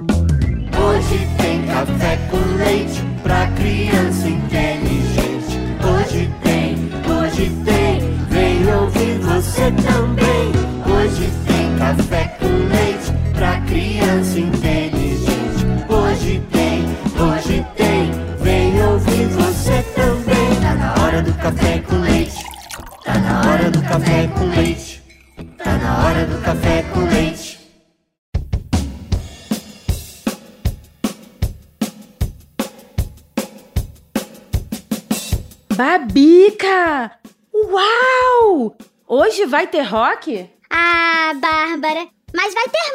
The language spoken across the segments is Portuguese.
Hoje tem café com leite pra criança inteligente. Hoje tem, hoje tem, vem ouvir você também. Hoje tem café com leite pra criança inteligente. Hoje tem, hoje tem, vem ouvir você também. Tá na hora do café com leite. Tá na hora do café com leite. Uau! Hoje vai ter rock? Ah, Bárbara, mas vai ter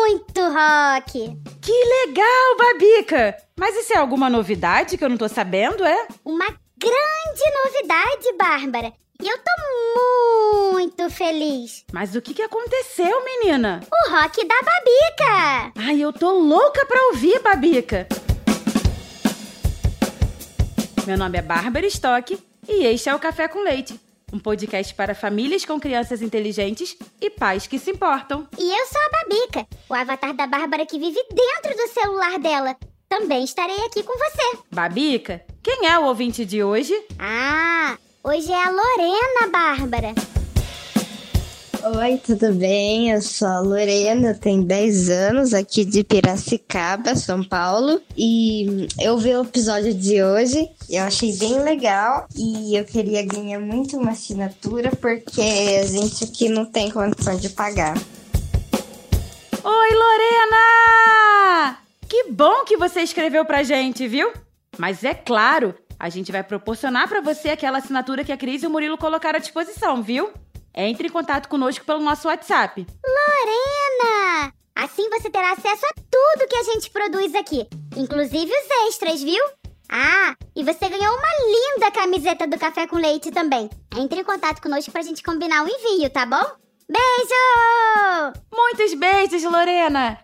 muito rock. Que legal, Babica! Mas isso é alguma novidade que eu não tô sabendo, é? Uma grande novidade, Bárbara. E eu tô muito feliz. Mas o que, que aconteceu, menina? O rock da Babica. Ai, eu tô louca pra ouvir, Babica! Meu nome é Bárbara Stock e este é o Café com Leite, um podcast para famílias com crianças inteligentes e pais que se importam. E eu sou a Babica, o avatar da Bárbara que vive dentro do celular dela. Também estarei aqui com você. Babica, quem é o ouvinte de hoje? Ah, hoje é a Lorena, Bárbara. Oi, tudo bem? Eu sou a Lorena, tenho 10 anos, aqui de Piracicaba, São Paulo. E eu vi o episódio de hoje, eu achei bem legal. E eu queria ganhar muito uma assinatura, porque a gente aqui não tem condição de pagar. Oi, Lorena! Que bom que você escreveu pra gente, viu? Mas é claro, a gente vai proporcionar pra você aquela assinatura que a Cris e o Murilo colocaram à disposição, viu? Entre em contato conosco pelo nosso WhatsApp. Lorena! Assim você terá acesso a tudo que a gente produz aqui, inclusive os extras, viu? Ah, e você ganhou uma linda camiseta do Café com Leite também. Entre em contato conosco pra gente combinar o envio, tá bom? Beijo! Muitos beijos, Lorena!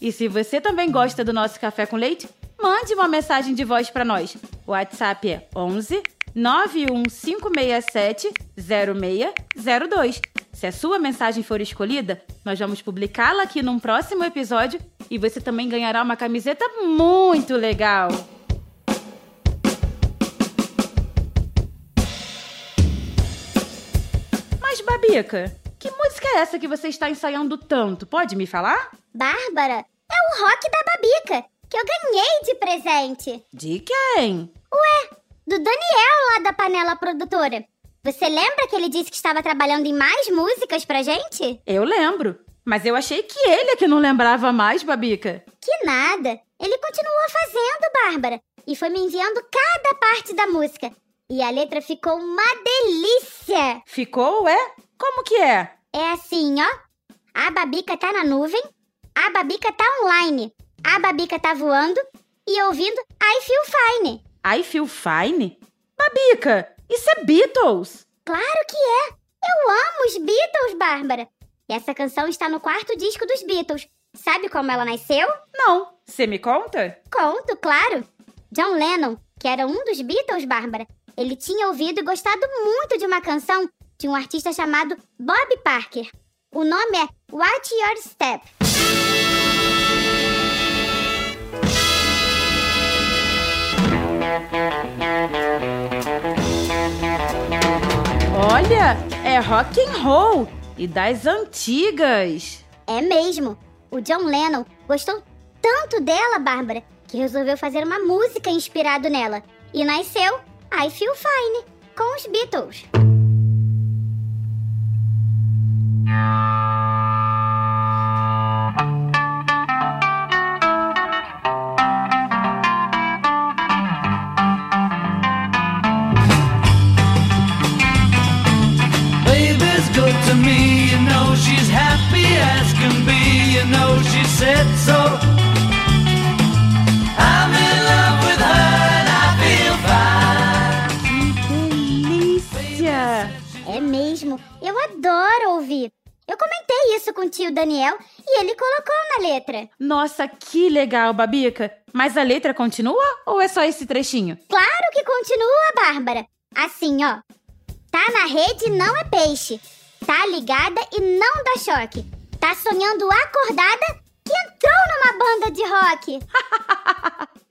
E se você também gosta do nosso café com leite, mande uma mensagem de voz para nós. O WhatsApp é 11 91567 0602. Se a sua mensagem for escolhida, nós vamos publicá-la aqui num próximo episódio e você também ganhará uma camiseta muito legal. Mas, Babica, que música é essa que você está ensaiando tanto? Pode me falar? Bárbara, é o rock da Babica, que eu ganhei de presente. De quem? Ué, do Daniel lá da Panela Produtora. Você lembra que ele disse que estava trabalhando em mais músicas pra gente? Eu lembro. Mas eu achei que ele é que não lembrava mais, Babica. Que nada. Ele continuou fazendo, Bárbara. E foi me enviando cada parte da música. E a letra ficou uma delícia. Ficou, é? Como que é? É assim, ó. A Babica tá na nuvem. A Babica tá online. A Babica tá voando. E ouvindo I Feel Fine. I Feel Fine? Babica, isso é Beatles! Claro que é! Eu amo os Beatles, Bárbara! E essa canção está no quarto disco dos Beatles. Sabe como ela nasceu? Não. Você me conta? Conto, claro! John Lennon, que era um dos Beatles, Bárbara, ele tinha ouvido e gostado muito de uma canção de um artista chamado Bob Parker. O nome é Watch Your Step. Olha, é rock and roll e das antigas. É mesmo. O John Lennon gostou tanto dela, Bárbara, que resolveu fazer uma música inspirado nela. E nasceu I Feel Fine, com os Beatles. She's happy as can be, you know she said so. I'm in love with her and I feel fine. Que delícia! É mesmo. Eu adoro ouvir. Eu comentei isso com o tio Daniel e ele colocou na letra. Nossa, que legal, Babica. Mas a letra continua ou é só esse trechinho? Claro que continua, Bárbara. Assim, ó. Tá na rede não é peixe. Tá ligada e não dá choque. Tá sonhando acordada que entrou rock.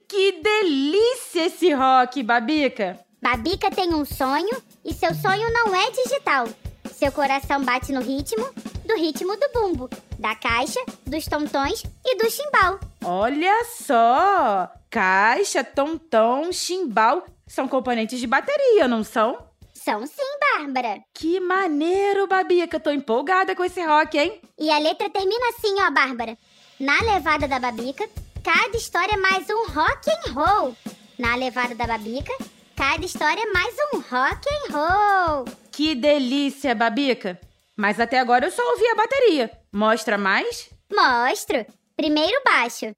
Que delícia esse rock, Babica! Babica tem um sonho e seu sonho não é digital. Seu coração bate no ritmo, do ritmo do bumbo, da caixa, dos tontões e do chimbal. Olha só! Caixa, tom-tom, chimbal são componentes de bateria, não são? São sim, Bárbara. Que maneiro, Babica! Tô empolgada com esse rock, hein? E a letra termina assim, ó, Bárbara. Na levada da Babica, cada história é mais um rock and roll. Na levada da Babica, cada história é mais um rock and roll. Que delícia, Babica! Mas até agora eu só ouvi a bateria. Mostra mais? Mostro. Primeiro baixo.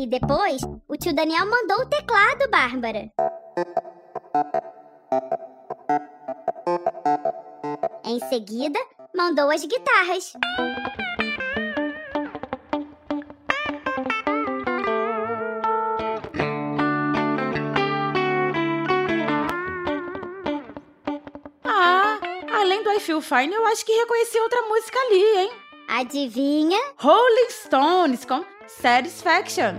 E depois, o tio Daniel mandou o teclado, Bárbara. Em seguida, mandou as guitarras. Ah, além do I Feel Fine, eu acho que reconheci outra música ali, hein? Adivinha? Rolling Stones com Satisfaction.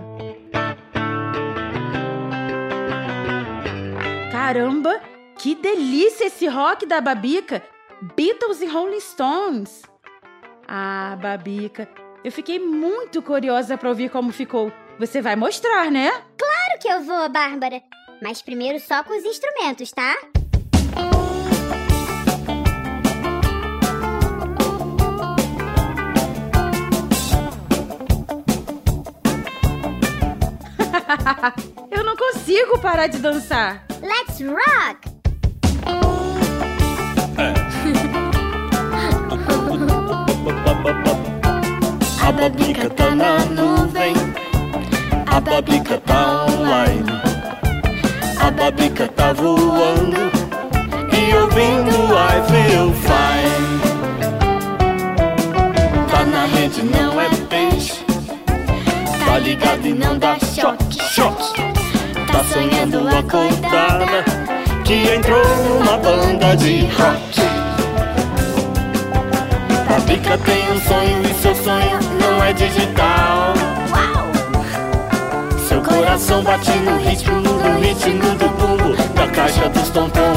Caramba, que delícia esse rock da Babica! Beatles e Rolling Stones. Ah, Babica, eu fiquei muito curiosa para ouvir como ficou. Você vai mostrar, né? Claro que eu vou, Bárbara. Mas primeiro só com os instrumentos, tá? eu não consigo parar de dançar. Let's rock! A babica tá na nuvem, a babica tá online, a babica tá voando e ouvindo I feel fine. Tá na rede, não é peixe, ligado e não dá choque, choque. Tá sonhando a coitada que entrou numa banda de rock. Babica tem um sonho e seu sonho não é digital. Seu coração bate no ritmo, no ritmo do bumbo, da caixa dos tontons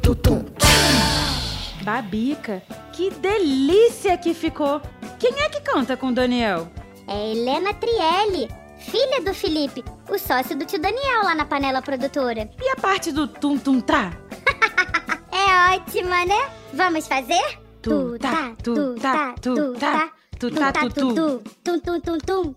tá, tu tu tu tu. Babica, que delícia que ficou. Quem é que canta com o Daniel? É Helena Trielli, filha do Felipe, o sócio do tio Daniel lá na panela produtora. E a parte do tum tum tá? É ótima, né? Vamos fazer? Tu tá, tu tá, tu tá, tu tá, tu tu. tu, tum tum tum tum.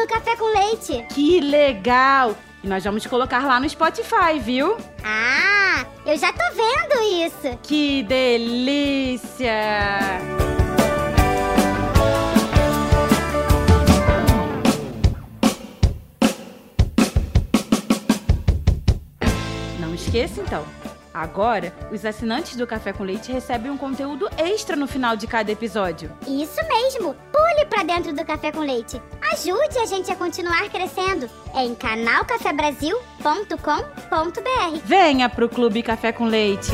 No Café com Leite. Que legal! E nós vamos colocar lá no Spotify, viu? Ah, eu já tô vendo isso. Que delícia! Não esqueça então. Agora, os assinantes do Café com Leite recebem um conteúdo extra no final de cada episódio. Isso mesmo! Pule pra dentro do Café com Leite. Ajude a gente a continuar crescendo. É em canalcafebrasil.com.br. Venha pro Clube Café com Leite!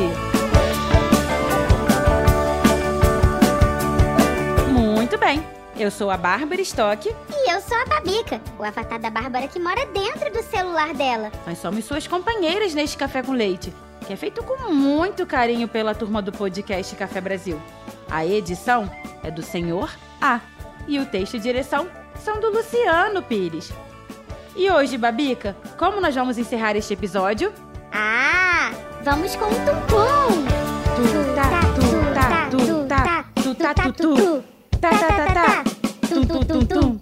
Muito bem! Eu sou a Bárbara Stock. E eu sou a Babica, o avatar da Bárbara que mora dentro do celular dela. Nós somos suas companheiras neste Café com Leite, que é feito com muito carinho pela turma do podcast Café Brasil. A edição é do Senhor A e o texto e direção são do Luciano Pires. E hoje, Babica, como nós vamos encerrar este episódio? Ah, Vamos com o tum-tum. Tu, tá, tu, tá, tu, tá, tu, tá, tu, tu. Tá, tá, tá, tá. Tum, tum, tum, tum.